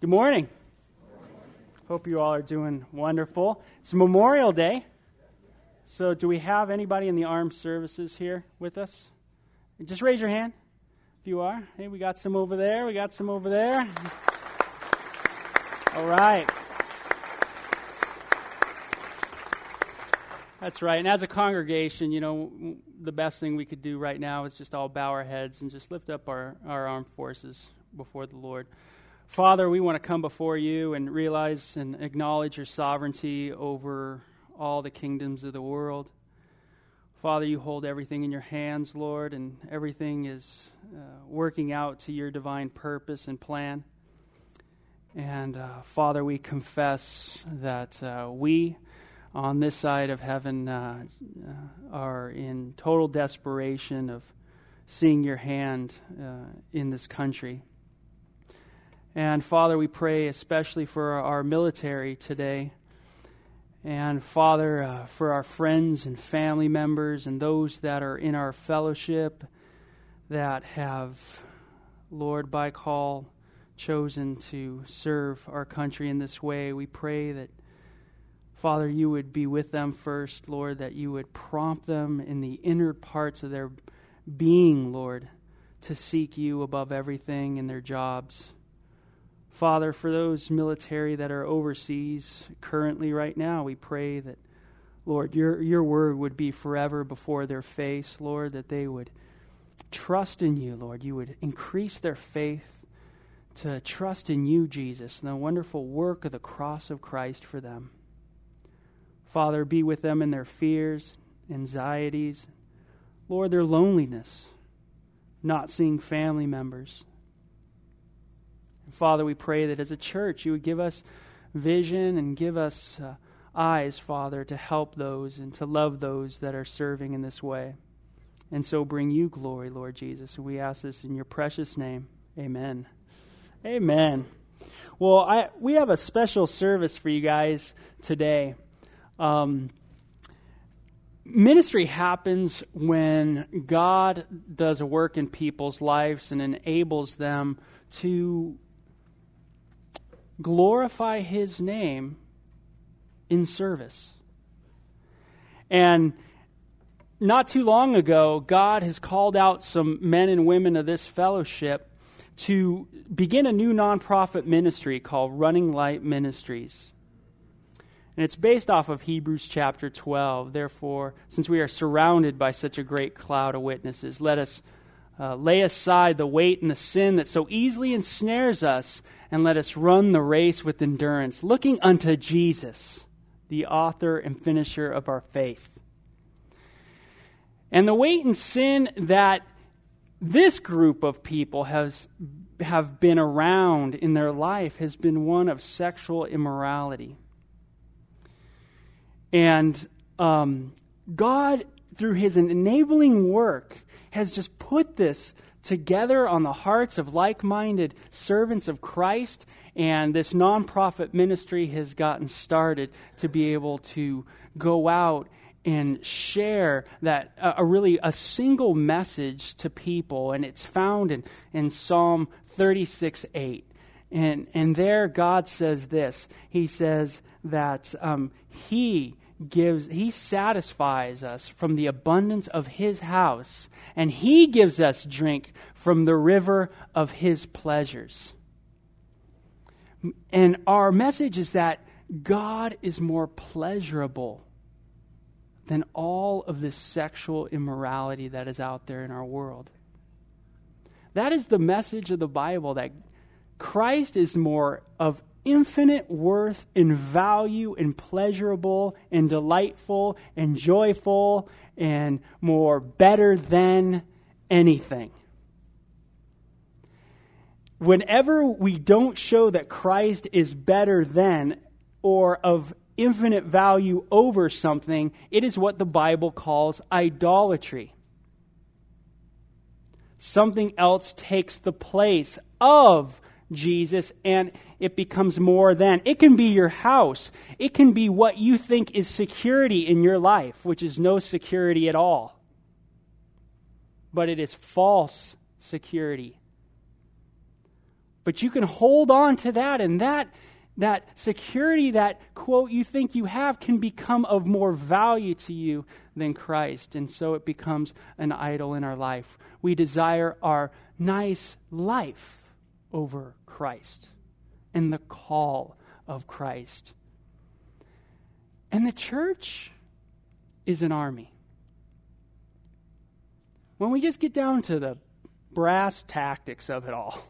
Good morning. Hope you all are doing wonderful. It's Memorial Day. So, do we have anybody in the armed services here with us? Just raise your hand if you are. Hey, we got some over there. We got some over there. All right. That's right. And as a congregation, you know, the best thing we could do right now is just all bow our heads and just lift up our, our armed forces before the Lord. Father, we want to come before you and realize and acknowledge your sovereignty over all the kingdoms of the world. Father, you hold everything in your hands, Lord, and everything is uh, working out to your divine purpose and plan. And uh, Father, we confess that uh, we on this side of heaven uh, uh, are in total desperation of seeing your hand uh, in this country. And Father, we pray especially for our military today. And Father, uh, for our friends and family members and those that are in our fellowship that have, Lord, by call, chosen to serve our country in this way, we pray that Father, you would be with them first, Lord, that you would prompt them in the inner parts of their being, Lord, to seek you above everything in their jobs. Father, for those military that are overseas currently right now, we pray that, Lord, your, your word would be forever before their face, Lord, that they would trust in you, Lord. You would increase their faith to trust in you, Jesus, and the wonderful work of the cross of Christ for them. Father, be with them in their fears, anxieties, Lord, their loneliness, not seeing family members. And Father, we pray that as a church you would give us vision and give us uh, eyes, Father, to help those and to love those that are serving in this way. And so bring you glory, Lord Jesus. And we ask this in your precious name. Amen. Amen. Well, I, we have a special service for you guys today. Um, ministry happens when God does a work in people's lives and enables them to glorify His name in service. And not too long ago, God has called out some men and women of this fellowship to begin a new nonprofit ministry called Running Light Ministries. And it's based off of Hebrews chapter 12. Therefore, since we are surrounded by such a great cloud of witnesses, let us uh, lay aside the weight and the sin that so easily ensnares us, and let us run the race with endurance, looking unto Jesus, the author and finisher of our faith. And the weight and sin that this group of people has have been around in their life has been one of sexual immorality. And um, God, through his enabling work, has just put this together on the hearts of like minded servants of Christ. And this nonprofit ministry has gotten started to be able to go out and share that uh, a really a single message to people and it's found in, in psalm 36 8 and and there god says this he says that um, he gives he satisfies us from the abundance of his house and he gives us drink from the river of his pleasures. And our message is that god is more pleasurable than all of this sexual immorality that is out there in our world. That is the message of the bible that christ is more of infinite worth and value and pleasurable and delightful and joyful and more better than anything. Whenever we don't show that Christ is better than or of infinite value over something, it is what the Bible calls idolatry. Something else takes the place of Jesus and it becomes more than. It can be your house. It can be what you think is security in your life, which is no security at all. But it is false security. But you can hold on to that, and that, that security, that quote you think you have, can become of more value to you than Christ. And so it becomes an idol in our life. We desire our nice life over Christ and the call of Christ. And the church is an army. When we just get down to the brass tactics of it all,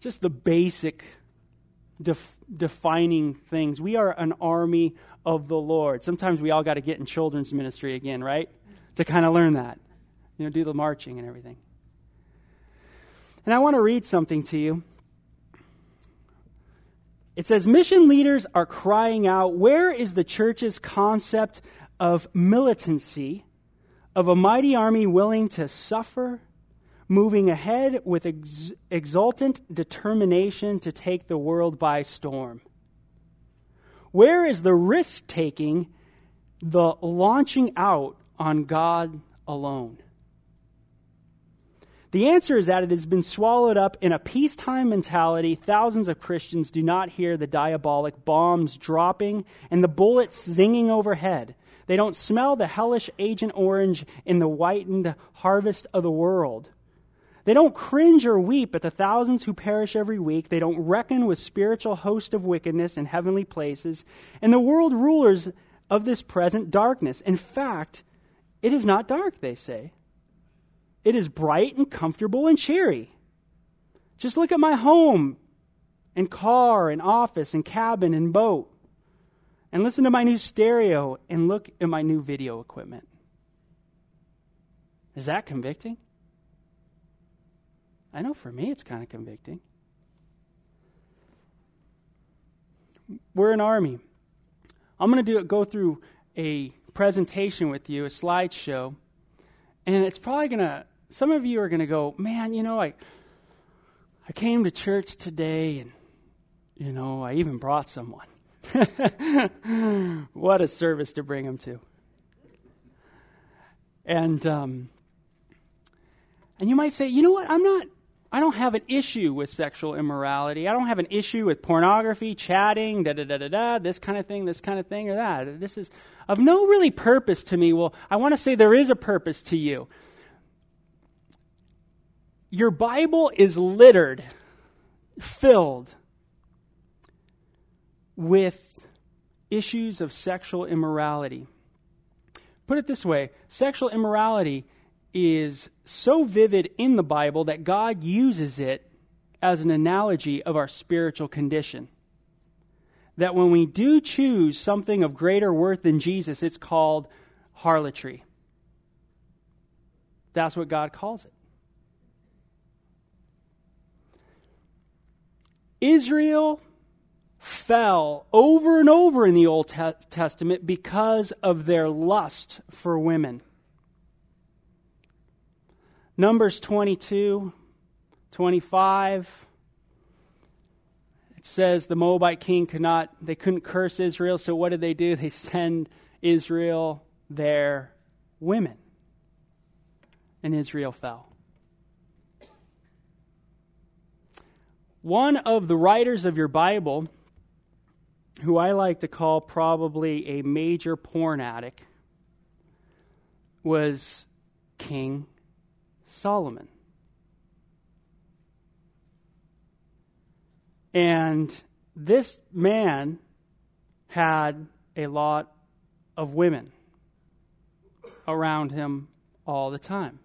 just the basic def- defining things, we are an army of the Lord. Sometimes we all got to get in children's ministry again, right? To kind of learn that, you know, do the marching and everything. And I want to read something to you. It says mission leaders are crying out, Where is the church's concept of militancy, of a mighty army willing to suffer, moving ahead with ex- exultant determination to take the world by storm? Where is the risk taking, the launching out on God alone? The answer is that it has been swallowed up in a peacetime mentality. Thousands of Christians do not hear the diabolic bombs dropping and the bullets zinging overhead. They don't smell the hellish Agent Orange in the whitened harvest of the world. They don't cringe or weep at the thousands who perish every week. They don't reckon with spiritual host of wickedness in heavenly places and the world rulers of this present darkness. In fact, it is not dark, they say. It is bright and comfortable and cheery. Just look at my home and car and office and cabin and boat. And listen to my new stereo and look at my new video equipment. Is that convicting? I know for me it's kind of convicting. We're an army. I'm going to do go through a presentation with you, a slideshow, and it's probably going to some of you are going to go, man, you know, I, I came to church today and, you know, I even brought someone. what a service to bring them to. And, um, and you might say, you know what, I'm not, I don't have an issue with sexual immorality. I don't have an issue with pornography, chatting, da da da da da, this kind of thing, this kind of thing, or that. This is of no really purpose to me. Well, I want to say there is a purpose to you your Bible is littered, filled with issues of sexual immorality. Put it this way sexual immorality is so vivid in the Bible that God uses it as an analogy of our spiritual condition. That when we do choose something of greater worth than Jesus, it's called harlotry. That's what God calls it. Israel fell over and over in the Old Testament because of their lust for women. Numbers 22, 25. It says the Moabite king could not, they couldn't curse Israel, so what did they do? They send Israel their women. And Israel fell. One of the writers of your Bible, who I like to call probably a major porn addict, was King Solomon. And this man had a lot of women around him all the time.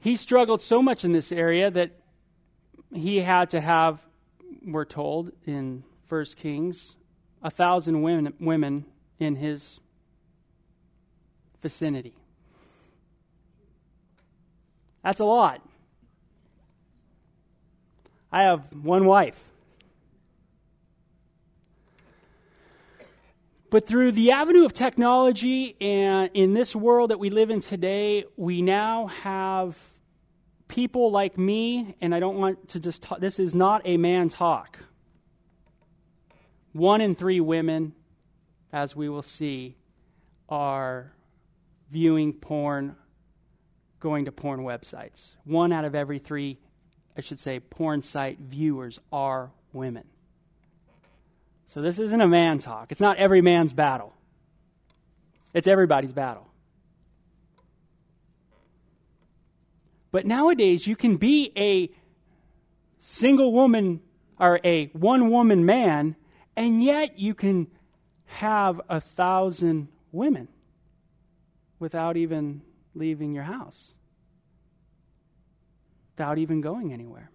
He struggled so much in this area that he had to have, we're told in First Kings, a thousand women, women in his vicinity. That's a lot. I have one wife. But through the avenue of technology and in this world that we live in today, we now have people like me, and I don't want to just talk, this is not a man talk. One in three women, as we will see, are viewing porn, going to porn websites. One out of every three I should say, porn site viewers are women. So this isn't a man talk. It's not every man's battle, it's everybody's battle. But nowadays, you can be a single woman or a one woman man, and yet you can have a thousand women without even leaving your house, without even going anywhere.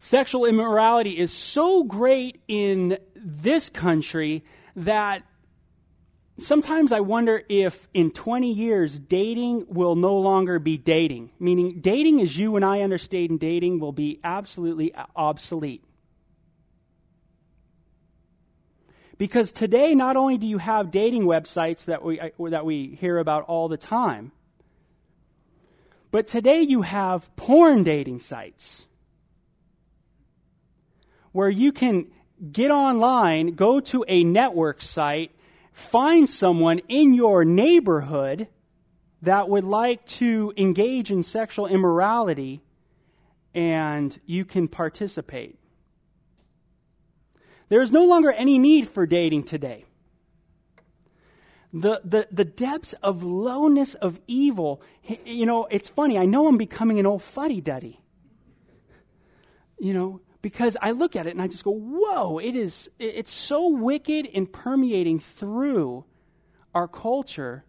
Sexual immorality is so great in this country that sometimes I wonder if in 20 years dating will no longer be dating. Meaning, dating as you and I understand dating will be absolutely obsolete. Because today, not only do you have dating websites that we, that we hear about all the time, but today you have porn dating sites where you can get online, go to a network site, find someone in your neighborhood that would like to engage in sexual immorality, and you can participate. There is no longer any need for dating today. The, the, the depths of lowness of evil, you know, it's funny. I know I'm becoming an old fuddy duddy. You know, because I look at it and I just go, whoa, it is, it's so wicked and permeating through our culture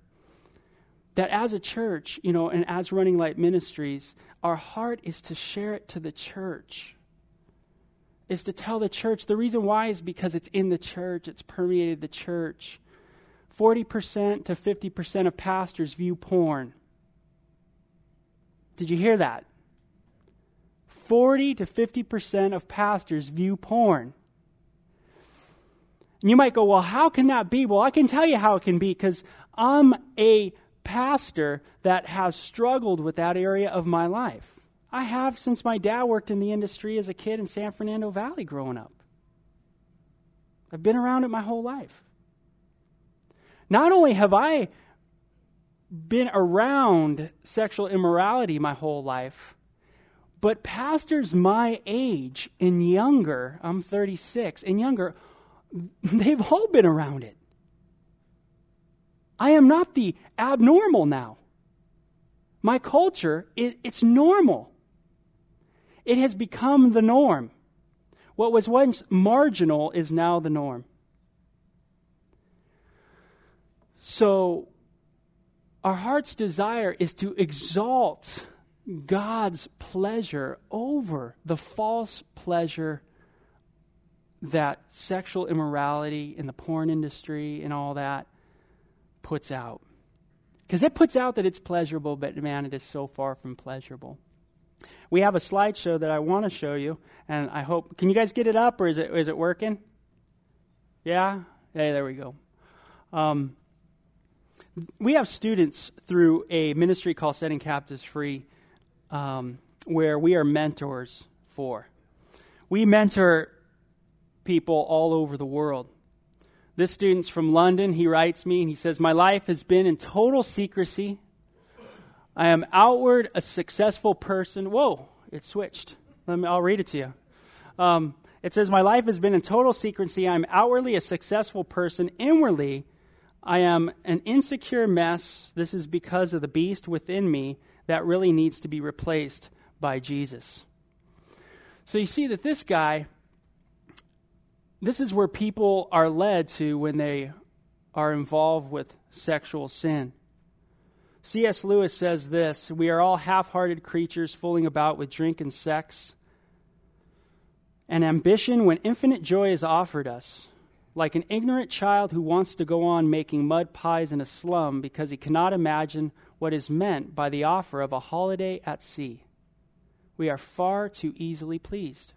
that as a church, you know, and as running light ministries, our heart is to share it to the church is to tell the church. The reason why is because it's in the church, it's permeated the church. 40% to 50% of pastors view porn. Did you hear that? 40 to 50% of pastors view porn. And you might go, well, how can that be? Well, I can tell you how it can be because I'm a pastor that has struggled with that area of my life. I have since my dad worked in the industry as a kid in San Fernando Valley growing up. I've been around it my whole life. Not only have I been around sexual immorality my whole life, but pastors my age and younger, I'm 36, and younger, they've all been around it. I am not the abnormal now. My culture, it, it's normal. It has become the norm. What was once marginal is now the norm. So, our heart's desire is to exalt God's pleasure over the false pleasure that sexual immorality in the porn industry and all that puts out. Because it puts out that it's pleasurable, but man, it is so far from pleasurable. We have a slideshow that I want to show you, and I hope. Can you guys get it up, or is it is it working? Yeah. Hey, there we go. Um, we have students through a ministry called Setting Captives Free, um, where we are mentors for. We mentor people all over the world. This student's from London. He writes me and he says, My life has been in total secrecy I am outward a successful person. Whoa, it switched. Let me, I'll read it to you. Um, it says, My life has been in total secrecy. I'm outwardly a successful person. Inwardly, I am an insecure mess. This is because of the beast within me that really needs to be replaced by Jesus. So you see that this guy, this is where people are led to when they are involved with sexual sin. C.S. Lewis says this We are all half hearted creatures fooling about with drink and sex and ambition when infinite joy is offered us. Like an ignorant child who wants to go on making mud pies in a slum because he cannot imagine what is meant by the offer of a holiday at sea. We are far too easily pleased.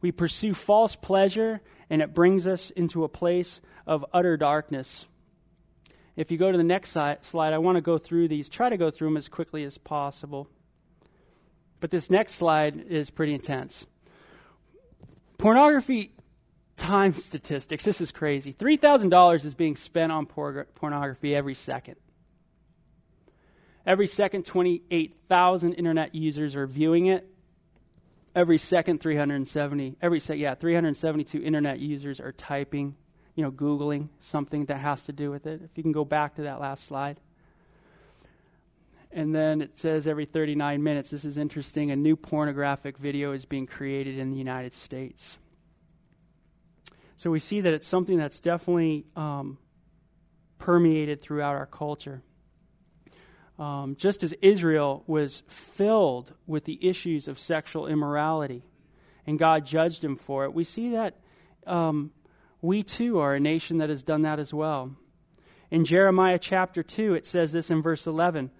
We pursue false pleasure, and it brings us into a place of utter darkness. If you go to the next slide, I want to go through these, try to go through them as quickly as possible. But this next slide is pretty intense. Pornography time statistics. This is crazy. $3,000 is being spent on por- pornography every second. Every second, 28,000 internet users are viewing it. Every second, 370, every se- yeah, 372 internet users are typing, you know, Googling something that has to do with it. If you can go back to that last slide. And then it says every 39 minutes, this is interesting, a new pornographic video is being created in the United States. So we see that it's something that's definitely um, permeated throughout our culture. Um, just as Israel was filled with the issues of sexual immorality and God judged him for it, we see that um, we too are a nation that has done that as well. In Jeremiah chapter 2, it says this in verse 11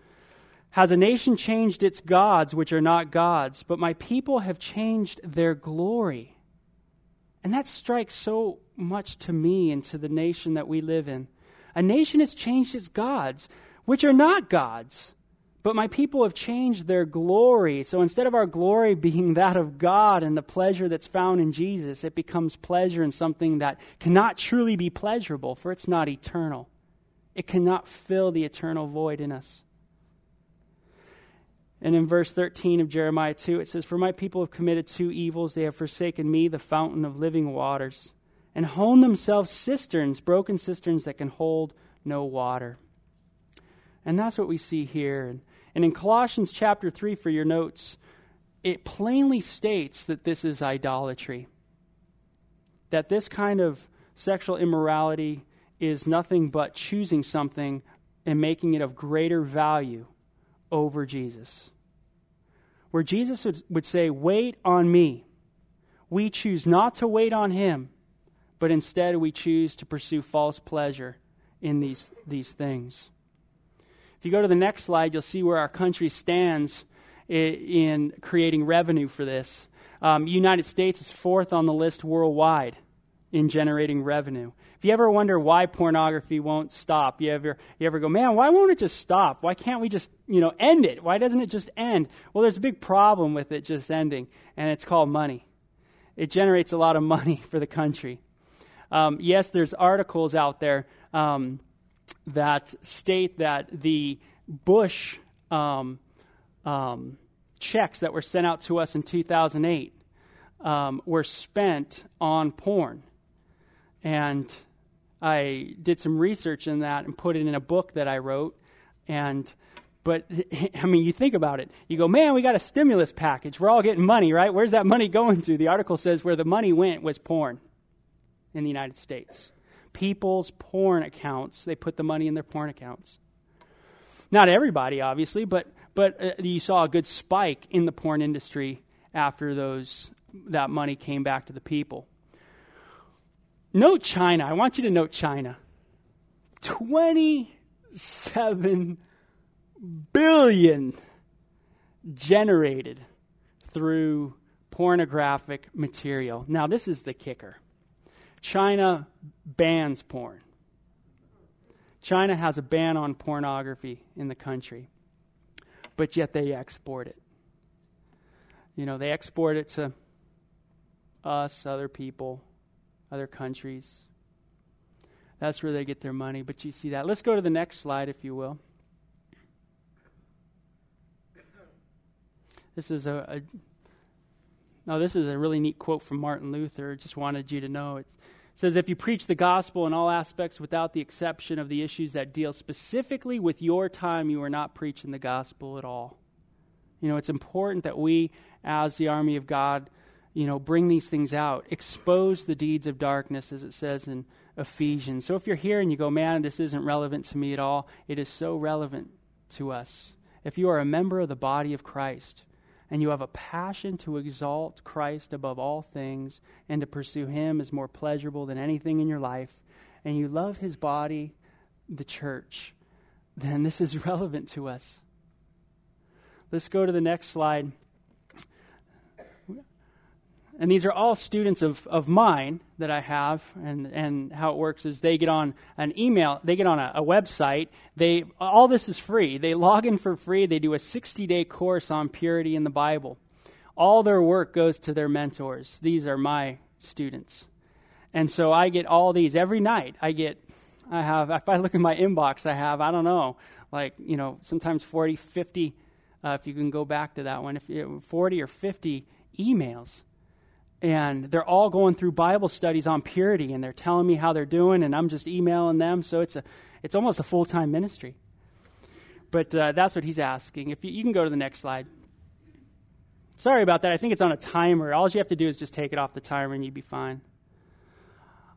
Has a nation changed its gods, which are not gods, but my people have changed their glory? And that strikes so much to me and to the nation that we live in. A nation has changed its gods, which are not gods. But my people have changed their glory. So instead of our glory being that of God and the pleasure that's found in Jesus, it becomes pleasure in something that cannot truly be pleasurable, for it's not eternal. It cannot fill the eternal void in us. And in verse 13 of Jeremiah 2, it says, For my people have committed two evils. They have forsaken me, the fountain of living waters and hone themselves cisterns, broken cisterns that can hold no water. And that's what we see here. And in Colossians chapter 3, for your notes, it plainly states that this is idolatry. That this kind of sexual immorality is nothing but choosing something and making it of greater value over Jesus. Where Jesus would, would say, Wait on me, we choose not to wait on him but instead we choose to pursue false pleasure in these, these things. If you go to the next slide, you'll see where our country stands in, creating revenue for this. Um, United States is fourth on the list worldwide in generating revenue. If you ever wonder why pornography won't stop, you ever, you ever go, man, why won't it just stop? Why can't we just, you know, end it? Why doesn't it just end? Well, there's a big problem with it just ending, and it's called money. It generates a lot of money for the country. Um, yes, there's articles out there um, that state that the Bush um, um checks that were sent out to us in 2008 um, were spent on porn. And I did some research in that and put it in a book that I wrote. And but I mean, you think about it. You go, man, we got a stimulus package. We're all getting money, right? Where's that money going to? The article says where the money went was porn in the United States. People's porn accounts, they put the money in their porn accounts. Not everybody, obviously, but, but uh, you saw a good spike in the porn industry after those, that money came back to the people. Note China. I want you to note China. 27 billion generated through pornographic material. Now, this is the kicker. China bans porn. China has a ban on pornography in the country, but yet they export it. You know, they export it to us, other people, other countries. That's where they get their money, but you see that. Let's go to the next slide, if you will. This is a, a now, this is a really neat quote from Martin Luther. Just wanted you to know. It says, If you preach the gospel in all aspects without the exception of the issues that deal specifically with your time, you are not preaching the gospel at all. You know, it's important that we, as the army of God, you know, bring these things out, expose the deeds of darkness, as it says in Ephesians. So if you're here and you go, man, this isn't relevant to me at all, it is so relevant to us. If you are a member of the body of Christ, and you have a passion to exalt Christ above all things and to pursue Him as more pleasurable than anything in your life, and you love His body, the church, then this is relevant to us. Let's go to the next slide. And these are all students of, of mine that I have. And, and how it works is they get on an email, they get on a, a website. They, all this is free. They log in for free. They do a 60 day course on purity in the Bible. All their work goes to their mentors. These are my students. And so I get all these every night. I get, I have, if I look in my inbox, I have, I don't know, like, you know, sometimes 40, 50, uh, if you can go back to that one, if 40 or 50 emails. And they're all going through Bible studies on purity, and they're telling me how they're doing, and I'm just emailing them. So it's, a, it's almost a full time ministry. But uh, that's what he's asking. If you, you can go to the next slide. Sorry about that. I think it's on a timer. All you have to do is just take it off the timer, and you'd be fine.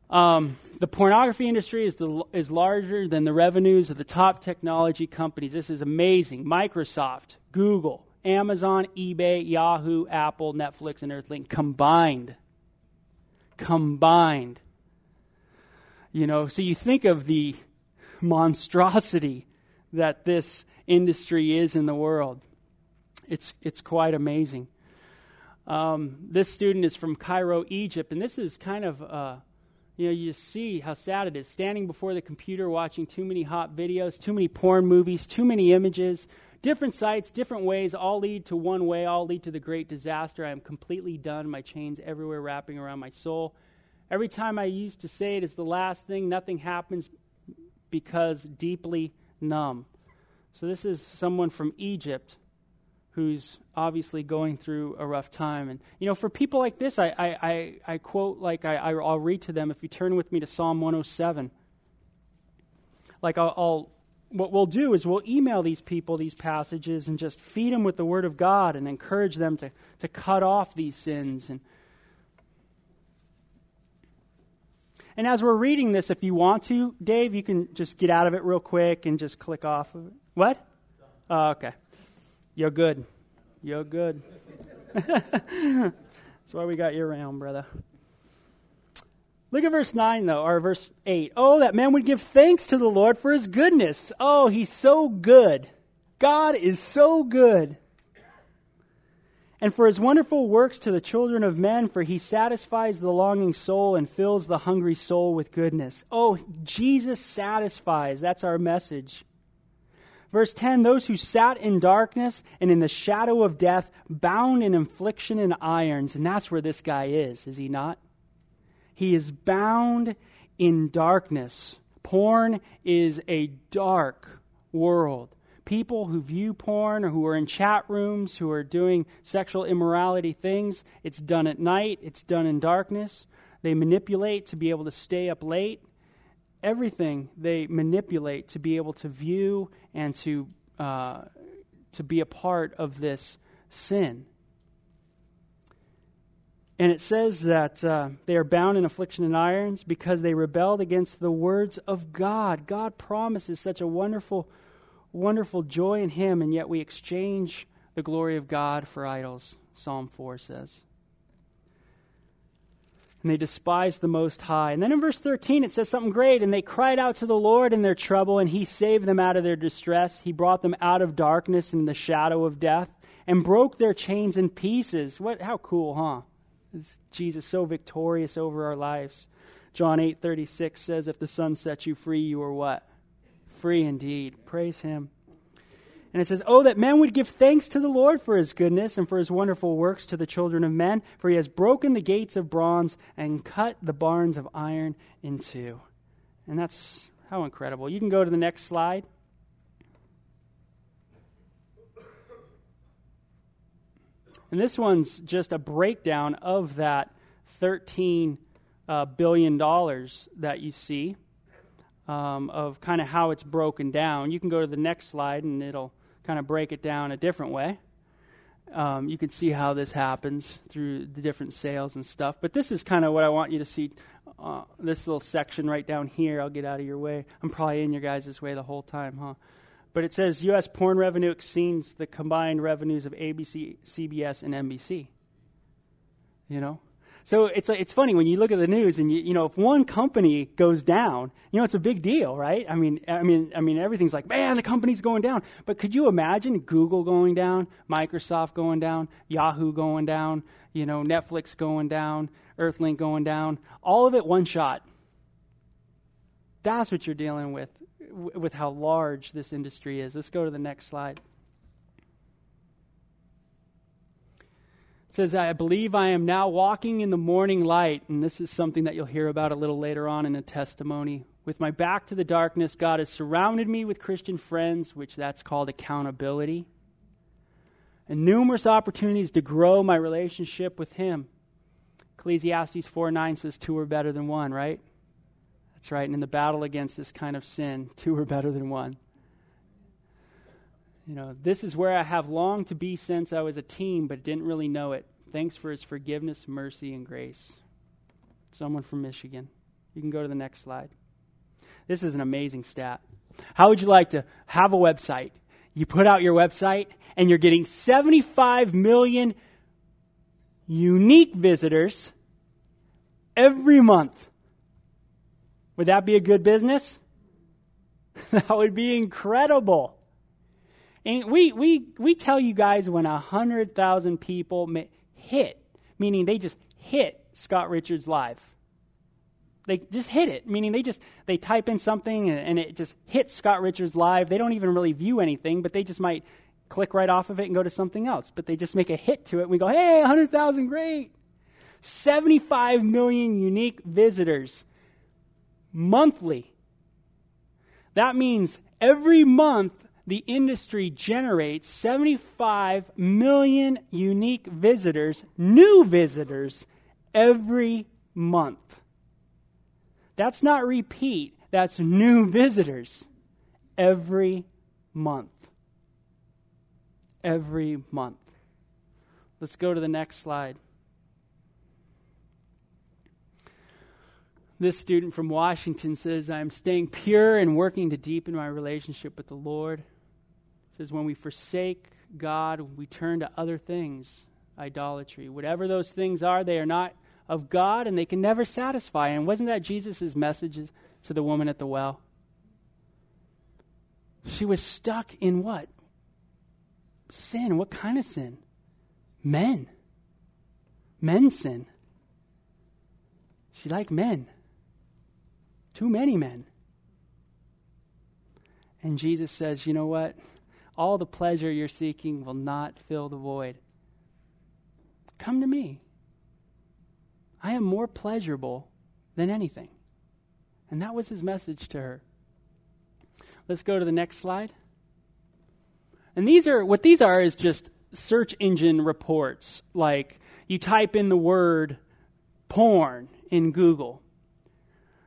Um, the pornography industry is, the, is larger than the revenues of the top technology companies. This is amazing. Microsoft, Google, Amazon, eBay, Yahoo, Apple, Netflix, and Earthlink combined. Combined. You know, so you think of the monstrosity that this industry is in the world. It's, it's quite amazing. Um, this student is from Cairo, Egypt, and this is kind of. Uh, you know, you just see how sad it is standing before the computer watching too many hot videos, too many porn movies, too many images, different sites, different ways, all lead to one way, all lead to the great disaster. I am completely done, my chains everywhere wrapping around my soul. Every time I used to say it is the last thing, nothing happens because deeply numb. So, this is someone from Egypt who's obviously going through a rough time. And, you know, for people like this, I, I, I, I quote, like, I, I'll read to them if you turn with me to Psalm 107. Like, I'll, I'll, what we'll do is we'll email these people these passages and just feed them with the Word of God and encourage them to, to cut off these sins. And, and as we're reading this, if you want to, Dave, you can just get out of it real quick and just click off of it. What? Oh, okay. You're good. You're good. That's why we got you around, brother. Look at verse 9, though, or verse 8. Oh, that man would give thanks to the Lord for his goodness. Oh, he's so good. God is so good. And for his wonderful works to the children of men, for he satisfies the longing soul and fills the hungry soul with goodness. Oh, Jesus satisfies. That's our message. Verse 10 Those who sat in darkness and in the shadow of death, bound in affliction and irons. And that's where this guy is, is he not? He is bound in darkness. Porn is a dark world. People who view porn or who are in chat rooms, who are doing sexual immorality things, it's done at night, it's done in darkness. They manipulate to be able to stay up late everything they manipulate to be able to view and to, uh, to be a part of this sin. And it says that uh, they are bound in affliction and irons because they rebelled against the words of God. God promises such a wonderful, wonderful joy in Him, and yet we exchange the glory of God for idols, Psalm 4 says and they despised the Most High. And then in verse 13, it says something great. And they cried out to the Lord in their trouble, and He saved them out of their distress. He brought them out of darkness and the shadow of death, and broke their chains in pieces. What? How cool, huh? Is Jesus so victorious over our lives? John 8 36 says, If the Son sets you free, you are what? Free indeed. Praise Him. And it says, Oh, that men would give thanks to the Lord for his goodness and for his wonderful works to the children of men, for he has broken the gates of bronze and cut the barns of iron in two. And that's how incredible. You can go to the next slide. And this one's just a breakdown of that 13 uh, billion dollars that you see, um, of kind of how it's broken down. You can go to the next slide and it'll kind of break it down a different way. Um, you can see how this happens through the different sales and stuff. But this is kind of what I want you to see. Uh, this little section right down here. I'll get out of your way. I'm probably in your guys' way the whole time, huh? But it says U.S. porn revenue exceeds the combined revenues of ABC, CBS, and NBC. You know? So it's it's funny when you look at the news and you you know if one company goes down, you know it's a big deal, right? I mean I mean I mean everything's like man the company's going down. But could you imagine Google going down, Microsoft going down, Yahoo going down, you know Netflix going down, Earthlink going down, all of it one shot. That's what you're dealing with with how large this industry is. Let's go to the next slide. Says, I believe I am now walking in the morning light. And this is something that you'll hear about a little later on in a testimony With my back to the darkness, God has surrounded me with Christian friends, which that's called accountability, and numerous opportunities to grow my relationship with Him. Ecclesiastes 4 9 says, Two are better than one, right? That's right. And in the battle against this kind of sin, two are better than one. You know, this is where I have longed to be since I was a teen, but didn't really know it. Thanks for his forgiveness, mercy, and grace. Someone from Michigan. You can go to the next slide. This is an amazing stat. How would you like to have a website? You put out your website, and you're getting 75 million unique visitors every month. Would that be a good business? that would be incredible. And we, we, we tell you guys when 100,000 people hit, meaning they just hit Scott Richards live. They just hit it, meaning they just they type in something and, and it just hits Scott Richards live. They don't even really view anything, but they just might click right off of it and go to something else. But they just make a hit to it. And we go, hey, 100,000, great. 75 million unique visitors monthly. That means every month the industry generates 75 million unique visitors, new visitors, every month. That's not repeat, that's new visitors every month. Every month. Let's go to the next slide. This student from Washington says, I'm staying pure and working to deepen my relationship with the Lord says, when we forsake God, we turn to other things, idolatry. Whatever those things are, they are not of God and they can never satisfy. And wasn't that Jesus' message to the woman at the well? She was stuck in what? Sin. What kind of sin? Men. Men sin. She liked men. Too many men. And Jesus says, you know what? All the pleasure you're seeking will not fill the void. Come to me. I am more pleasurable than anything. And that was his message to her. Let's go to the next slide. And these are what these are is just search engine reports. Like you type in the word porn in Google.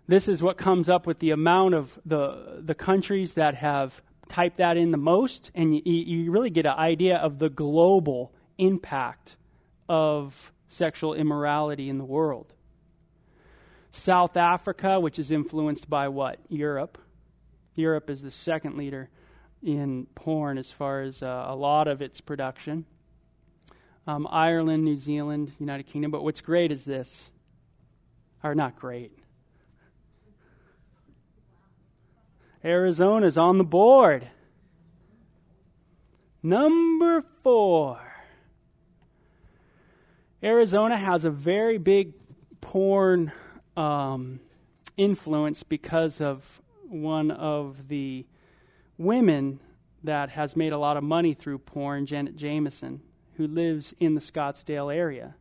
This is what comes up with the amount of the the countries that have type that in the most, and you, you really get an idea of the global impact of sexual immorality in the world. South Africa, which is influenced by what? Europe. Europe is the second leader in porn as far as uh, a lot of its production. Um, Ireland, New Zealand, United Kingdom. But what's great is this, or not great, Arizona's on the board. Number four. Arizona has a very big porn um, influence because of one of the women that has made a lot of money through porn, Jenna Jameson, who lives in the Scottsdale area.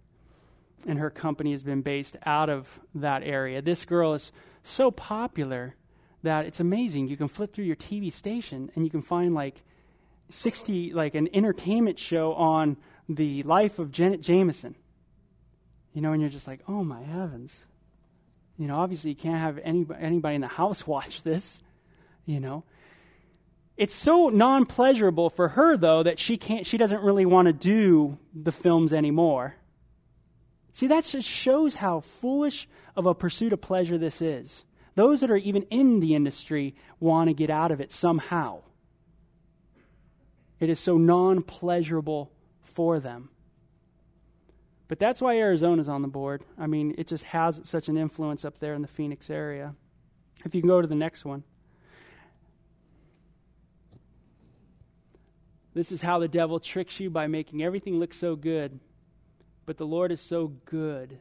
And her company has been based out of that area. This girl is so popular that it's amazing. You can flip through your TV station and you can find like 60, like an entertainment show on the life of Jenna Jameson. You know, and you're just like, oh my heavens. You know, obviously you can't have anybody, anybody in the house watch this, you know. It's so non-pleasurable for her though that she can't she doesn't really want to do the films anymore. See, that just shows how foolish of a pursuit of pleasure this is. Those that are even in the industry want to get out of it somehow. It is so non pleasurable for them. But that's why Arizona's on the board. I mean, it just has such an influence up there in the Phoenix area. If you can go to the next one. This is how the devil tricks you by making everything look so good. But the Lord is so good,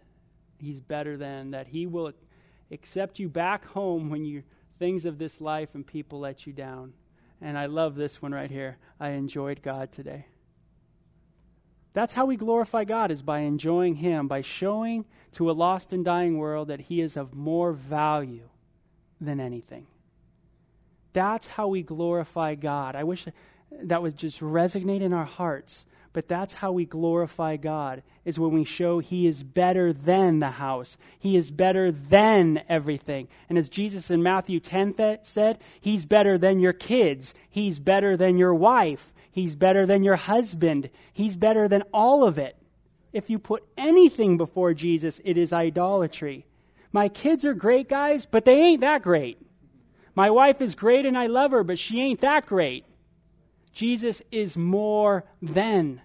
He's better than that. He will accept you back home when you things of this life and people let you down. And I love this one right here. I enjoyed God today. That's how we glorify God is by enjoying him, by showing to a lost and dying world that he is of more value than anything. That's how we glorify God. I wish that would just resonate in our hearts. But that's how we glorify God, is when we show He is better than the house. He is better than everything. And as Jesus in Matthew 10 th- said, He's better than your kids. He's better than your wife. He's better than your husband. He's better than all of it. If you put anything before Jesus, it is idolatry. My kids are great, guys, but they ain't that great. My wife is great and I love her, but she ain't that great. Jesus is more than.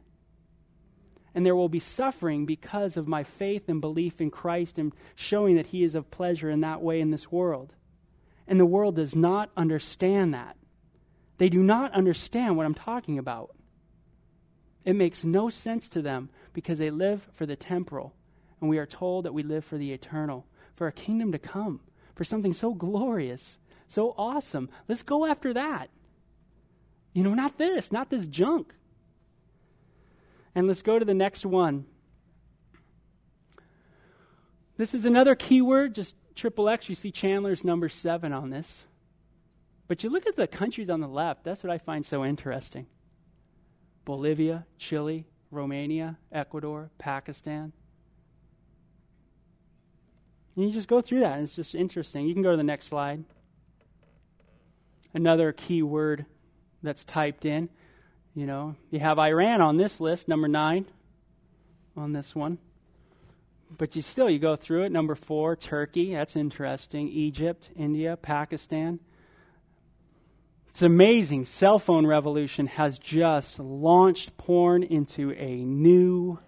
And there will be suffering because of my faith and belief in Christ and showing that He is of pleasure in that way in this world. And the world does not understand that. They do not understand what I'm talking about. It makes no sense to them because they live for the temporal, and we are told that we live for the eternal, for a kingdom to come, for something so glorious, so awesome. Let's go after that. You know, not this, not this junk. And let's go to the next one. This is another keyword, just triple X. You see Chandler's number seven on this. But you look at the countries on the left, that's what I find so interesting Bolivia, Chile, Romania, Ecuador, Pakistan. And you just go through that, and it's just interesting. You can go to the next slide. Another key word that's typed in. You know, you have Iran on this list, number nine on this one. But you still, you go through it. Number four, Turkey. That's interesting. Egypt, India, Pakistan. It's amazing. Cell phone revolution has just launched porn into a new,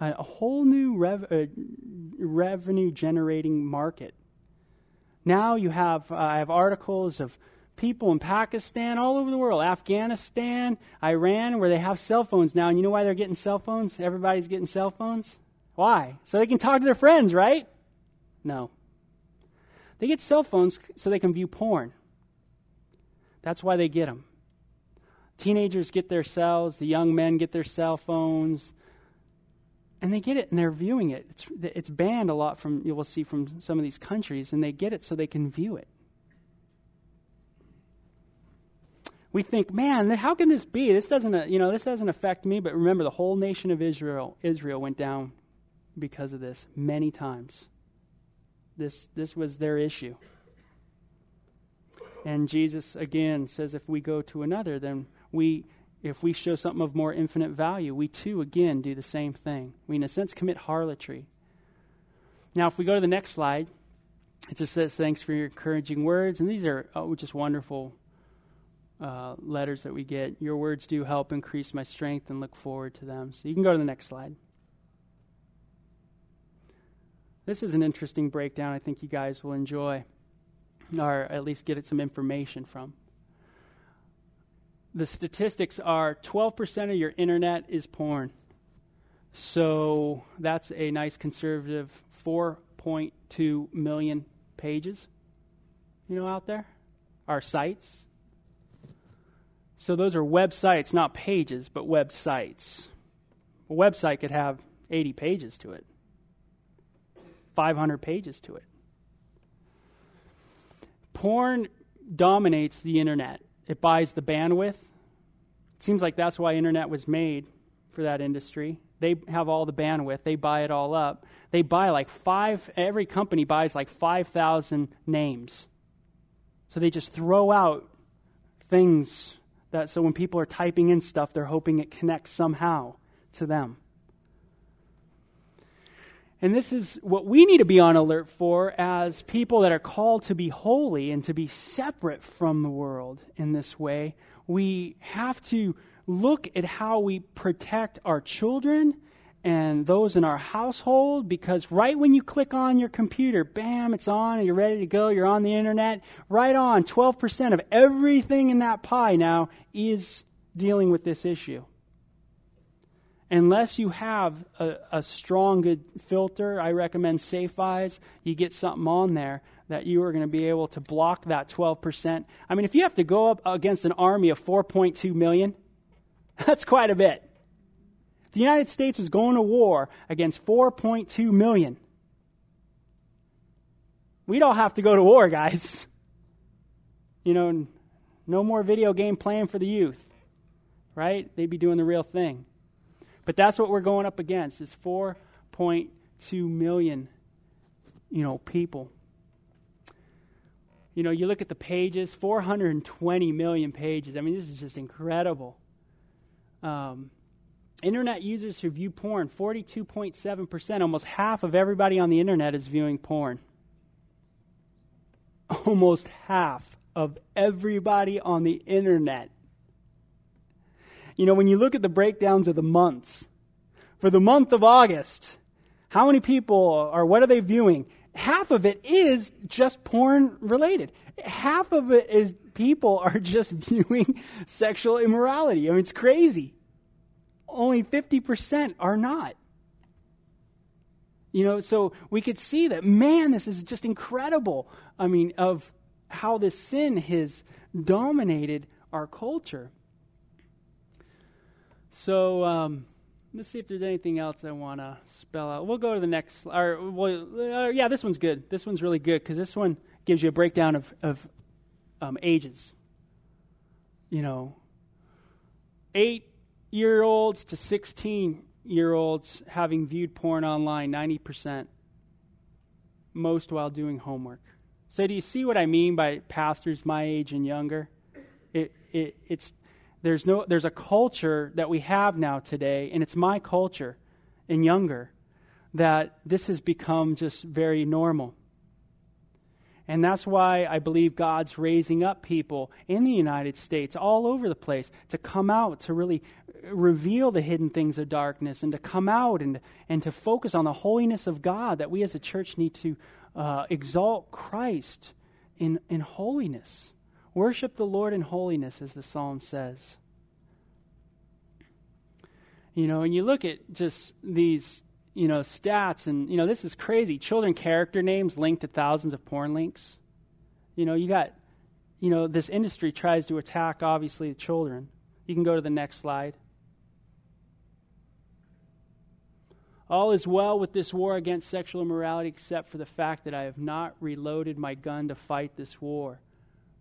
a whole new rev, uh, revenue generating market. Now you have, uh, I have articles of people in Pakistan, all over the world, Afghanistan, Iran, where they have cell phones now. And you know why they're getting cell phones? Everybody's getting cell phones? Why? So they can talk to their friends, right? No. They get cell phones so they can view porn. That's why they get them. Teenagers get their cells, the young men get their cell phones, and they get it and they're viewing it. It's, it's banned a lot from, you will see from some of these countries, and they get it so they can view it. We think, man, how can this be? This doesn't, uh, you know, this doesn't affect me. But remember, the whole nation of Israel, Israel went down because of this many times. This, this was their issue. And Jesus again says, if we go to another, then we, if we show something of more infinite value, we too again do the same thing. We, in a sense, commit harlotry. Now, if we go to the next slide, it just says, thanks for your encouraging words. And these are oh, just wonderful uh, letters that we get. Your words do help increase my strength and look forward to them. So you can go to the next slide. This is an interesting breakdown I think you guys will enjoy, or at least get some information from. The statistics are 12% of your internet is porn. So that's a nice conservative 4.2 million pages, you know, out there. Our sites, so those are websites, not pages, but websites. A website could have 80 pages to it, 500 pages to it. Porn dominates the internet. It buys the bandwidth. It seems like that's why internet was made for that industry. They have all the bandwidth. They buy it all up. They buy like five, every company buys like 5,000 names. So they just throw out things that so when people are typing in stuff, they're hoping it connects somehow to them. And this is what we need to be on alert for as people that are called to be holy and to be separate from the world in this way. We have to look at how we protect our children and those in our household because right when you click on your computer, bam, it's on and you're ready to go, you're on the internet, right on, 12% of everything in that pie now is dealing with this issue. Unless you have a, a strong good filter, I recommend Safe Eyes. You get something on there that you are going to be able to block that 12%. I mean, if you have to go up against an army of 4.2 million, that's quite a bit. The United States was going to war against 4.2 million. we'd all have to go to war, guys. You know, no more video game playing for the youth, right? They'd be doing the real thing. But that's what we're going up against is 4.2 million, you know, people. You know, you look at the pages, 420 million pages. I mean, this is just incredible. Um, internet users who view porn, 42.7%, almost half of everybody on the internet is viewing porn. Almost half of everybody on the internet. You know, when you look at the breakdowns of the months, for the month of August, how many people are, what are they viewing? Half of it is just porn related. Half of it is people are just viewing sexual immorality. I mean, it's crazy. Only 50% are not. You know, so we could see that, man, this is just incredible. I mean, of how this sin has dominated our culture. So um, let's see if there's anything else I want to spell out. We'll go to the next. Or, well, uh, yeah, this one's good. This one's really good because this one gives you a breakdown of, of um, ages. You know, eight year olds to 16 year olds having viewed porn online, 90%, most while doing homework. So, do you see what I mean by pastors my age and younger? It, it, it's, there's, no, there's a culture that we have now today, and it's my culture and younger, that this has become just very normal. And that's why I believe God's raising up people in the United States, all over the place, to come out, to really reveal the hidden things of darkness, and to come out and, and to focus on the holiness of God that we as a church need to uh, exalt Christ in, in holiness. Worship the Lord in holiness, as the psalm says. You know, and you look at just these, you know, stats, and, you know, this is crazy. Children character names linked to thousands of porn links. You know, you got, you know, this industry tries to attack, obviously, the children. You can go to the next slide. All is well with this war against sexual immorality, except for the fact that I have not reloaded my gun to fight this war.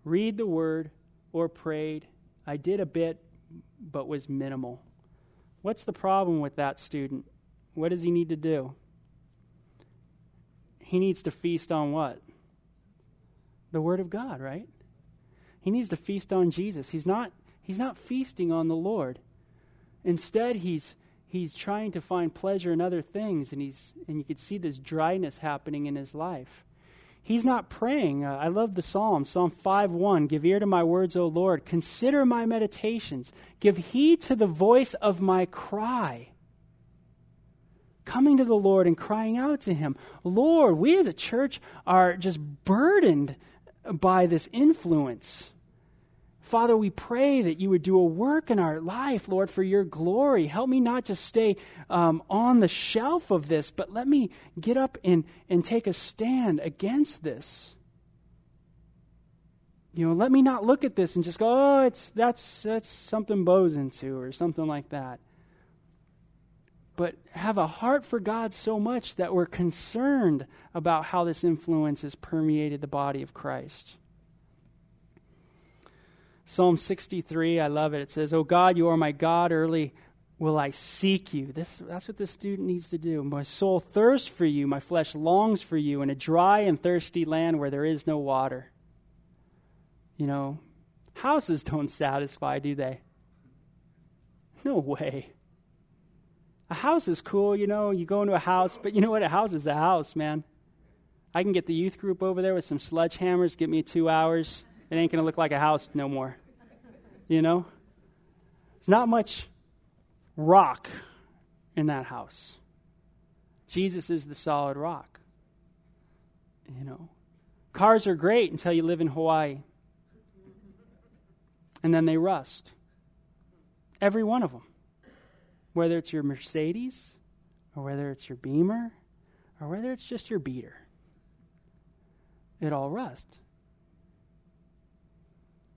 Read the word or prayed. I did a bit, but was minimal. What's the problem with that student? What does he need to do? He needs to feast on what? The Word of God, right? He needs to feast on Jesus. He's not, he's not feasting on the Lord. Instead, he's he's trying to find pleasure in other things, and, he's, and you can see this dryness happening in his life. He's not praying. Uh, I love the psalm, Psalm 5 1. Give ear to my words, O Lord. Consider my meditations. Give heed to the voice of my cry. Coming to the Lord and crying out to him. Lord, we as a church are just burdened by this influence. Father, we pray that you would do a work in our life, Lord, for your glory. Help me not just stay um, on the shelf of this, but let me get up and, and take a stand against this. You know, let me not look at this and just go, oh, it's, that's, that's something Bo's into or something like that. But have a heart for God so much that we're concerned about how this influence has permeated the body of Christ. Psalm 63, I love it. It says, Oh God, you are my God, early will I seek you. This, that's what this student needs to do. My soul thirsts for you, my flesh longs for you in a dry and thirsty land where there is no water. You know, houses don't satisfy, do they? No way. A house is cool, you know, you go into a house, but you know what? A house is a house, man. I can get the youth group over there with some sledgehammers, get me two hours. It ain't going to look like a house no more you know? There's not much rock in that house. Jesus is the solid rock. You know, cars are great until you live in Hawaii. And then they rust. Every one of them. Whether it's your Mercedes, or whether it's your Beamer, or whether it's just your beater, it all rusts.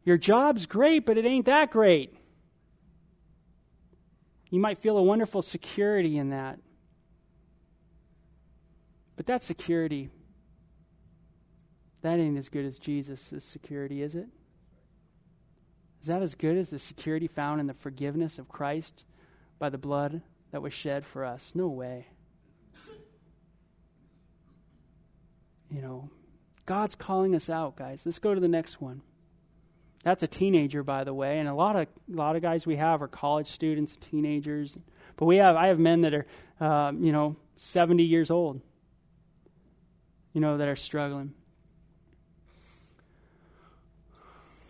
Your job's great, but it ain't that great. You might feel a wonderful security in that. But that security That ain't as good as Jesus' security, is it? Is that as good as the security found in the forgiveness of Christ by the blood that was shed for us? No way. You know, God's calling us out, guys. Let's go to the next one. That's a teenager, by the way, and a lot of a lot of guys we have are college students, teenagers. But we have I have men that are, um, you know, seventy years old. You know that are struggling.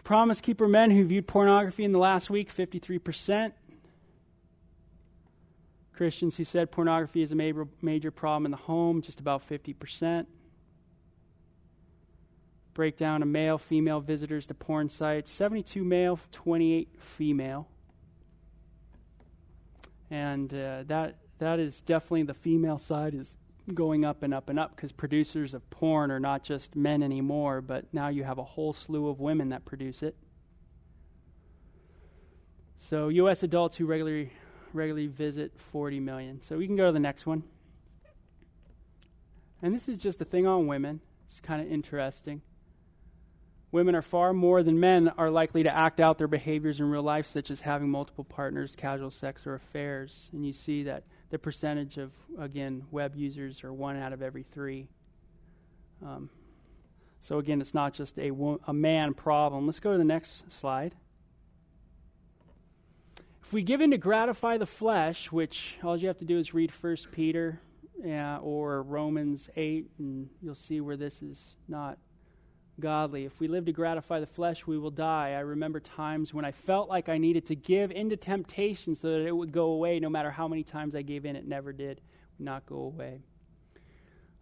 Promise Keeper men who viewed pornography in the last week, 53%. Christians who said pornography is a major, major problem in the home, just about 50%. Breakdown of male, female visitors to porn sites 72 male, 28 female. And uh, that, that is definitely the female side is going up and up and up because producers of porn are not just men anymore, but now you have a whole slew of women that produce it. So, U.S. adults who regularly regularly visit 40 million. So we can go to the next one. And this is just a thing on women. It's kind of interesting. Women are far more than men are likely to act out their behaviors in real life, such as having multiple partners, casual sex, or affairs. And you see that the percentage of, again, web users are one out of every three. Um, so, again, it's not just a, wo- a man problem. Let's go to the next slide. If we give in to gratify the flesh, which all you have to do is read 1 Peter or Romans 8, and you'll see where this is not godly. If we live to gratify the flesh, we will die. I remember times when I felt like I needed to give into temptation so that it would go away. No matter how many times I gave in, it never did not go away.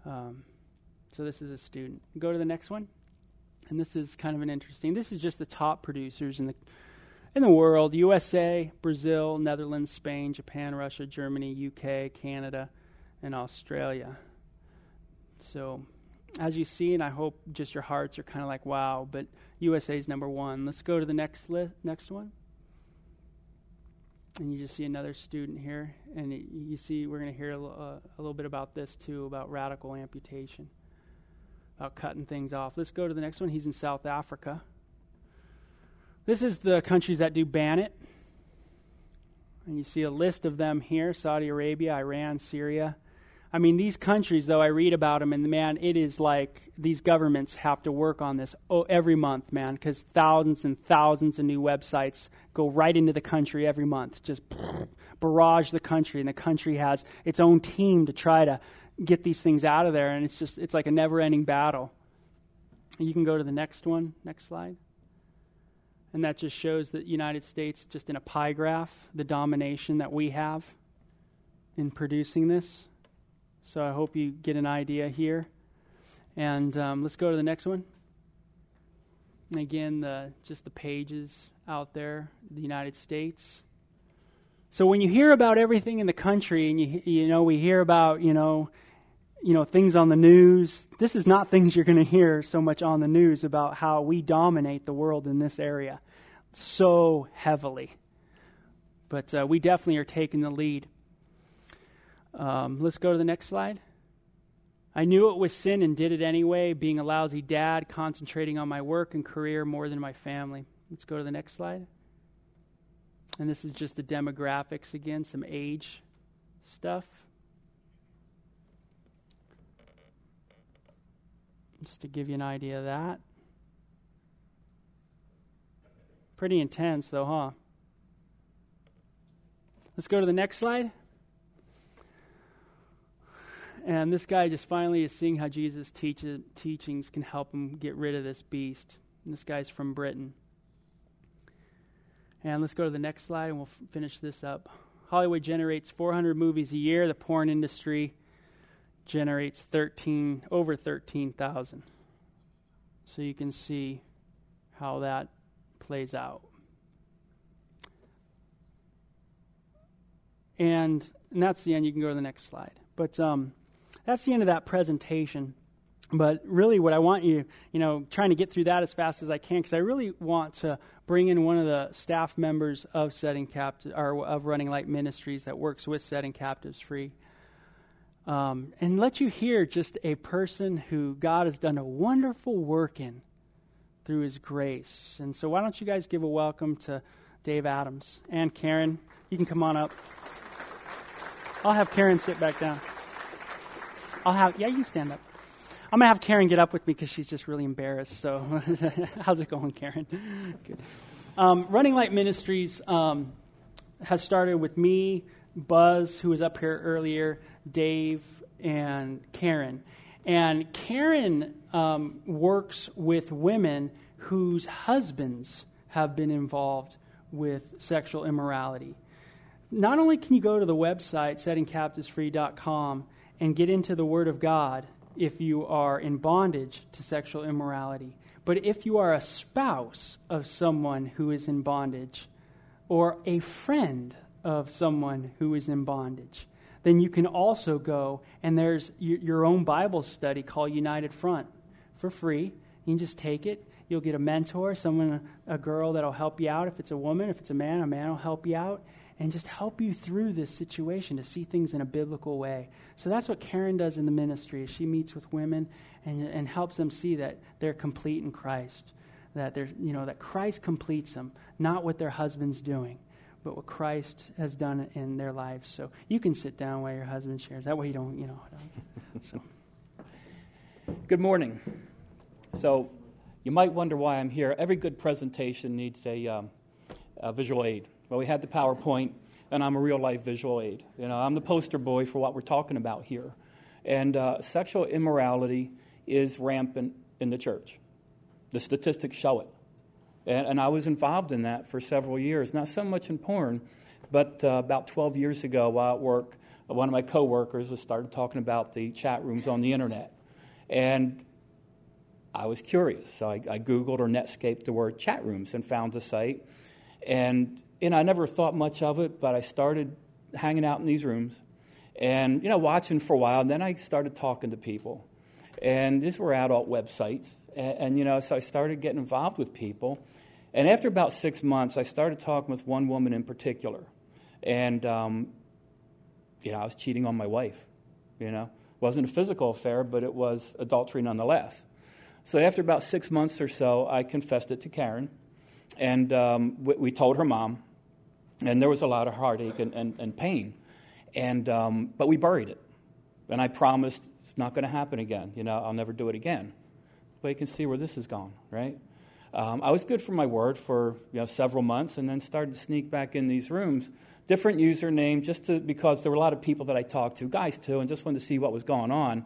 Um, so this is a student. Go to the next one. And this is kind of an interesting. This is just the top producers in the in the world: USA, Brazil, Netherlands, Spain, Japan, Russia, Germany, UK, Canada, and Australia. So as you see, and I hope just your hearts are kind of like, wow, but USA is number one. Let's go to the next list, next one. And you just see another student here, and you see we're going to hear a, uh, a little bit about this too, about radical amputation, about cutting things off. Let's go to the next one. He's in South Africa. This is the countries that do ban it. And you see a list of them here Saudi Arabia, Iran, Syria, I mean, these countries, though, I read about them, and man, it is like these governments have to work on this oh, every month, man, because thousands and thousands of new websites go right into the country every month, just barrage the country, and the country has its own team to try to get these things out of there, and it's just it's like a never-ending battle. You can go to the next one, next slide. And that just shows the United States, just in a pie graph, the domination that we have in producing this. So I hope you get an idea here. And um, let's go to the next one. And again, the, just the pages out there, the United States. So when you hear about everything in the country, and you you know we hear about you know you know things on the news, this is not things you're going to hear so much on the news about how we dominate the world in this area so heavily. But uh, we definitely are taking the lead. Um, let's go to the next slide. I knew it was sin and did it anyway, being a lousy dad, concentrating on my work and career more than my family. Let's go to the next slide. And this is just the demographics again, some age stuff. Just to give you an idea of that. Pretty intense, though, huh? Let's go to the next slide. And this guy just finally is seeing how Jesus' teach- teachings can help him get rid of this beast. And this guy's from Britain. And let's go to the next slide and we'll f- finish this up. Hollywood generates 400 movies a year. The porn industry generates 13 over 13,000. So you can see how that plays out. And, and that's the end. You can go to the next slide. But um, that's the end of that presentation. But really, what I want you, you know, trying to get through that as fast as I can, because I really want to bring in one of the staff members of setting captives or of Running Light Ministries that works with setting captives free. Um, and let you hear just a person who God has done a wonderful work in through his grace. And so, why don't you guys give a welcome to Dave Adams and Karen? You can come on up. I'll have Karen sit back down. I'll have, yeah, you stand up. I'm going to have Karen get up with me because she's just really embarrassed. So, how's it going, Karen? Good. Um, Running Light Ministries um, has started with me, Buzz, who was up here earlier, Dave, and Karen. And Karen um, works with women whose husbands have been involved with sexual immorality. Not only can you go to the website, settingcaptivesfree.com, and get into the Word of God if you are in bondage to sexual immorality, but if you are a spouse of someone who is in bondage, or a friend of someone who is in bondage, then you can also go and there's your own Bible study called United Front for free. You can just take it. You'll get a mentor, someone, a girl that'll help you out. If it's a woman, if it's a man, a man will help you out and just help you through this situation to see things in a biblical way. So that's what Karen does in the ministry. She meets with women and, and helps them see that they're complete in Christ. That they're, you know, that Christ completes them, not what their husband's doing but what Christ has done in their lives. So you can sit down while your husband shares. That way you don't, you know. so. Good morning. So you might wonder why I'm here. Every good presentation needs a, um, a visual aid. Well, we had the PowerPoint, and I'm a real life visual aid. You know, I'm the poster boy for what we're talking about here. And uh, sexual immorality is rampant in the church. The statistics show it. And, and, I was involved in that for several years, not so much in porn, but uh, about 12 years ago while at work, one of my coworkers was started talking about the chat rooms on the internet. And I was curious. So I, I Googled or Netscaped the word chat rooms and found the site. And know, I never thought much of it, but I started hanging out in these rooms and, you know, watching for a while. And then I started talking to people. And these were adult websites. And, and, you know, so I started getting involved with people. And after about six months, I started talking with one woman in particular. And, um, you know, I was cheating on my wife. You know, wasn't a physical affair, but it was adultery nonetheless. So after about six months or so, I confessed it to Karen. And um, we, we, told her mom. And there was a lot of heartache and, and, and pain. And, um, but we buried it. And I promised it's not going to happen again. You know, I'll never do it again. But you can see where this has gone, right? Um, I was good for my word for you know, several months and then started to sneak back in these rooms. Different username, just to, because there were a lot of people that I talked to, guys too, and just wanted to see what was going on.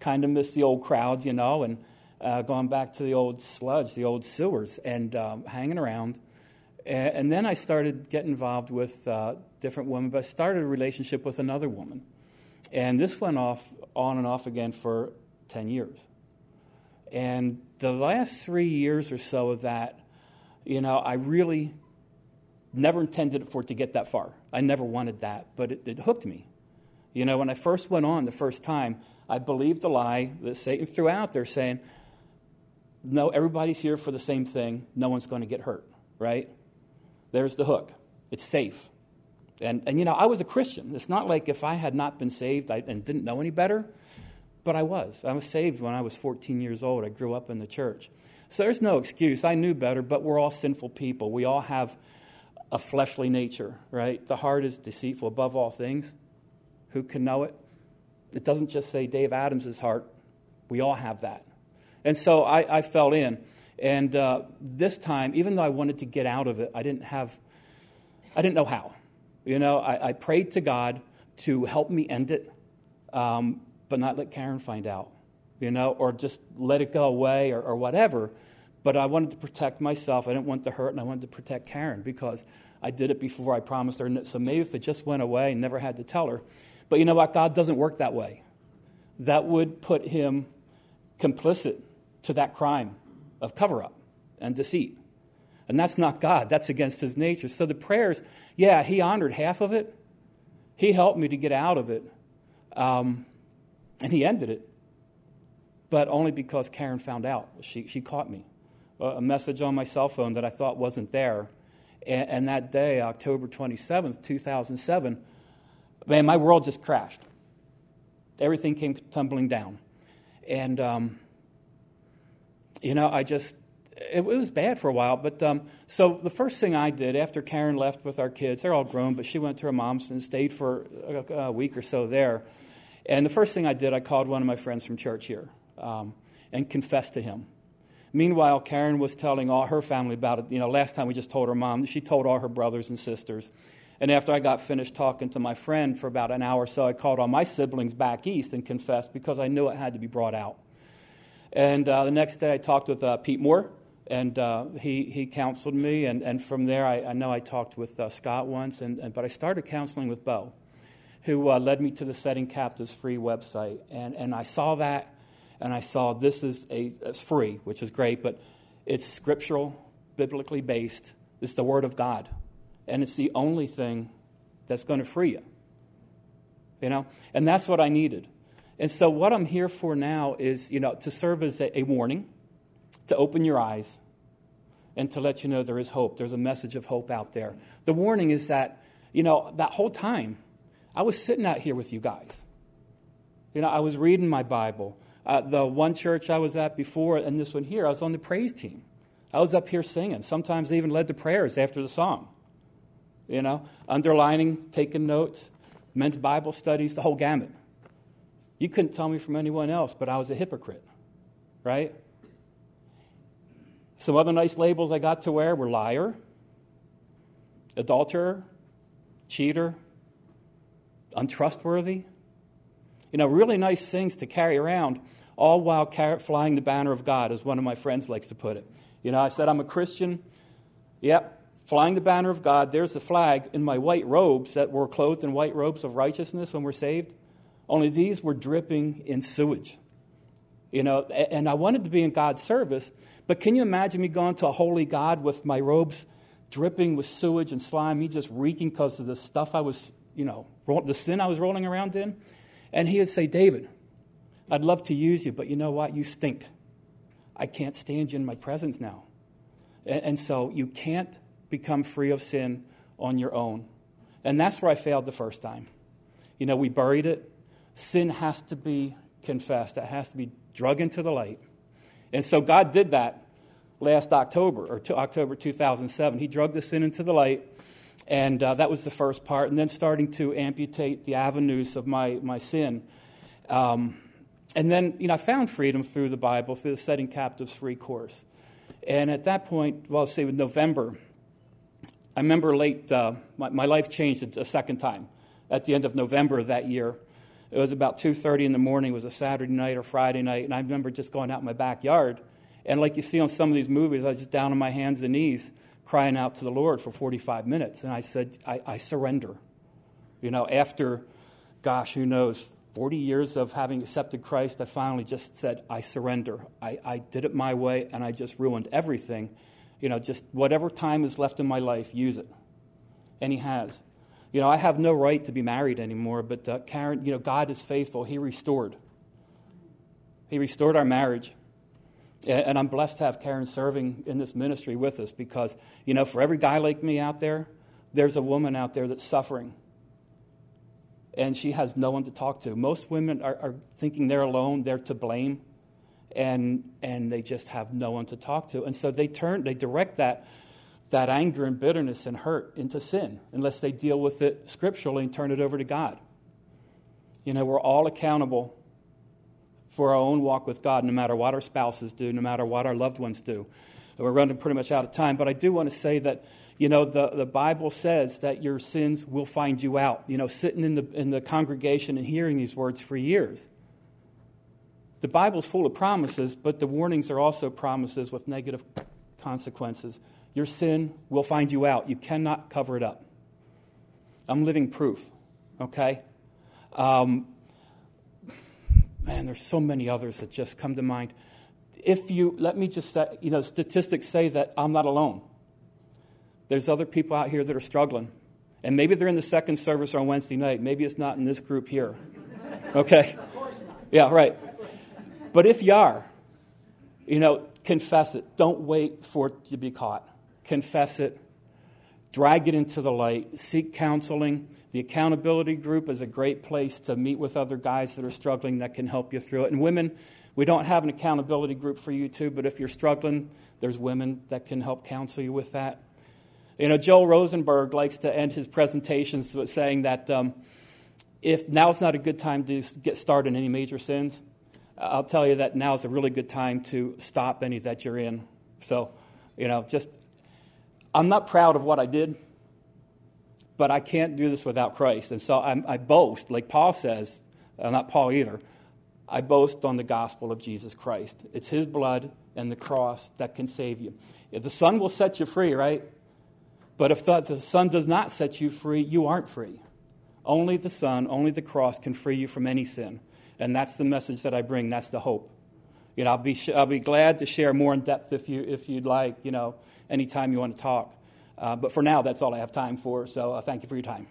Kind of missed the old crowds, you know, and uh, going back to the old sludge, the old sewers, and um, hanging around. And, and, then I started getting involved with uh, different women, but I started a relationship with another woman. And this went off on and off again for 10 years. And the last three years or so of that, you know, I really never intended for it to get that far. I never wanted that, but it, it hooked me. You know, when I first went on the first time, I believed the lie that Satan threw out there saying, no, everybody's here for the same thing. No one's going to get hurt, right? There's the hook. It's safe. And, and you know, I was a Christian. It's not like if I had not been saved I, and didn't know any better, but I was. I was saved when I was 14 years old. I grew up in the church. So there's no excuse. I knew better, but we're all sinful people. We all have a fleshly nature, right? The heart is deceitful above all things. Who can know it? It doesn't just say Dave Adams' heart. We all have that. And so I, I fell in. And uh, this time, even though I wanted to get out of it, I didn't have, I didn't know how. You know, I, I prayed to God to help me end it, um, but not let Karen find out, you know, or just let it go away or, or whatever. But I wanted to protect myself. I didn't want to hurt, and I wanted to protect Karen because I did it before I promised her. So maybe if it just went away and never had to tell her. But you know what? God doesn't work that way. That would put him complicit to that crime of cover up and deceit. And that's not God, that's against his nature. So the prayers, yeah, he honored half of it. He helped me to get out of it. Um, and he ended it. But only because Karen found out. She, she caught me. A message on my cell phone that I thought wasn't there. And, and that day, October 27th, 2007, man, my world just crashed. everything came tumbling down. And, um, you know, I just, it, it, was bad for a while. But um, so the first thing I did after Karen left with our kids, they're all grown, but she went to her mom's and stayed for a, a week or so there. And the first thing I did, I called one of my friends from church here um, and confessed to him. Meanwhile, Karen was telling all her family about it. You know, last time we just told her mom, she told all her brothers and sisters. And after I got finished talking to my friend for about an hour or so, I called all my siblings back east and confessed because I knew it had to be brought out. And uh, the next day, I talked with uh, Pete Moore, and uh, he, he counseled me. And, and from there, I, I know I talked with uh, Scott once, and, and, but I started counseling with Bo, who uh, led me to the Setting Captives Free website. And, and I saw that, and I saw this is a, it's free, which is great, but it's scriptural, biblically based. It's the Word of God and it's the only thing that's going to free you. You know? And that's what I needed. And so, what I'm here for now is, you know, to serve as a, a warning, to open your eyes, and to let you know there is hope. There's a message of hope out there. The warning is that, you know, that whole time, I was sitting out here with you guys. You know, I was reading my Bible. Uh, the one church I was at before and this one here, I was on the praise team. I was up here singing. Sometimes I even led the prayers after the song you know, underlining, taking notes, men's Bible studies, the whole gamut. You couldn't tell me from anyone else, but I was a hypocrite, right? Some other nice labels I got to wear were liar, adulterer, cheater, untrustworthy. You know, really nice things to carry around, all while flying the banner of God, as one of my friends likes to put it. You know, I said, I'm a Christian. Yep, flying the banner of God. There's the flag in my white robes that were clothed in white robes of righteousness when we're saved. Only these were dripping in sewage. You know, and I wanted to be in God's service, but can you imagine me going to a holy God with my robes dripping with sewage and slime, me just reeking because of the stuff I was, you know, the sin I was rolling around in? And he would say, David, I'd love to use you, but you know what? You stink. I can't stand you in my presence now. And, and so you can't become free of sin on your own. And that's where I failed the first time. You know, we buried it. Sin has to be confessed, it has to be drug into the light. And so God did that last October, or to October 2007. He drug the sin into the light. And uh, that was the first part. And then starting to amputate the avenues of my, my sin. Um, and then, you know, I found freedom through the Bible, through the Setting Captives Free course. And at that point, well, say with November I remember late, uh, my, my, life changed a second time at the end of November of that year. It was about 2.30 in the morning. It was a Saturday night or Friday night. And I remember just going out in my backyard. And like you see on some of these movies, I was just down on my hands and knees crying out to the Lord for 45 minutes. And I said, I, I surrender. You know, after, gosh, who knows, 40 years of having accepted Christ, I finally just said, I surrender. I, I did it my way, and I just ruined everything you know, just whatever time is left in my life, use it. And he has. You know, I have no right to be married anymore, but uh, Karen, you know, God is faithful. He restored. He restored our marriage. And I'm blessed to have Karen serving in this ministry with us because, you know, for every guy like me out there, there's a woman out there that's suffering. And she has no one to talk to. Most women are, are thinking they're alone, they're to blame and, and they just have no one to talk to. And so they turn, they direct that, that anger and bitterness and hurt into sin unless they deal with it scripturally and turn it over to God. You know, we're all accountable for our own walk with God, no matter what our spouses do, no matter what our loved ones do. We're running pretty much out of time, but I do want to say that, you know, the, the Bible says that your sins will find you out. You know, sitting in the, in the congregation and hearing these words for years the Bible's full of promises, but the warnings are also promises with negative consequences. Your sin will find you out. You cannot cover it up. I'm living proof, okay? Um, man, there's so many others that just come to mind. If you, let me just say, you know, statistics say that I'm not alone. There's other people out here that are struggling. And maybe they're in the second service on Wednesday night. Maybe it's not in this group here. Okay? Yeah, right. But if you are, you know, confess it. Don't wait for it to be caught. Confess it. drag it into the light, seek counseling. The accountability group is a great place to meet with other guys that are struggling that can help you through it. And women, we don't have an accountability group for you too, but if you're struggling, there's women that can help counsel you with that. You know, Joel Rosenberg likes to end his presentations with saying that um, if now's not a good time to get started in any major sins, I'll tell you that now is a really good time to stop any that you're in. So, you know, just, I'm not proud of what I did, but I can't do this without Christ. And so I'm, i boast, like Paul says, uh, not Paul either, I boast on the gospel of Jesus Christ. It's his blood and the cross that can save you. The Son will set you free, right? But if the Son does not set you free, you aren't free. Only the Son, only the cross can free you from any sin. And that's the message that I bring. That's the hope. You know, I'll be, I'll be glad to share more in depth if, you, if you'd like, you know, anytime you want to talk. Uh, but for now, that's all I have time for. So uh, thank you for your time.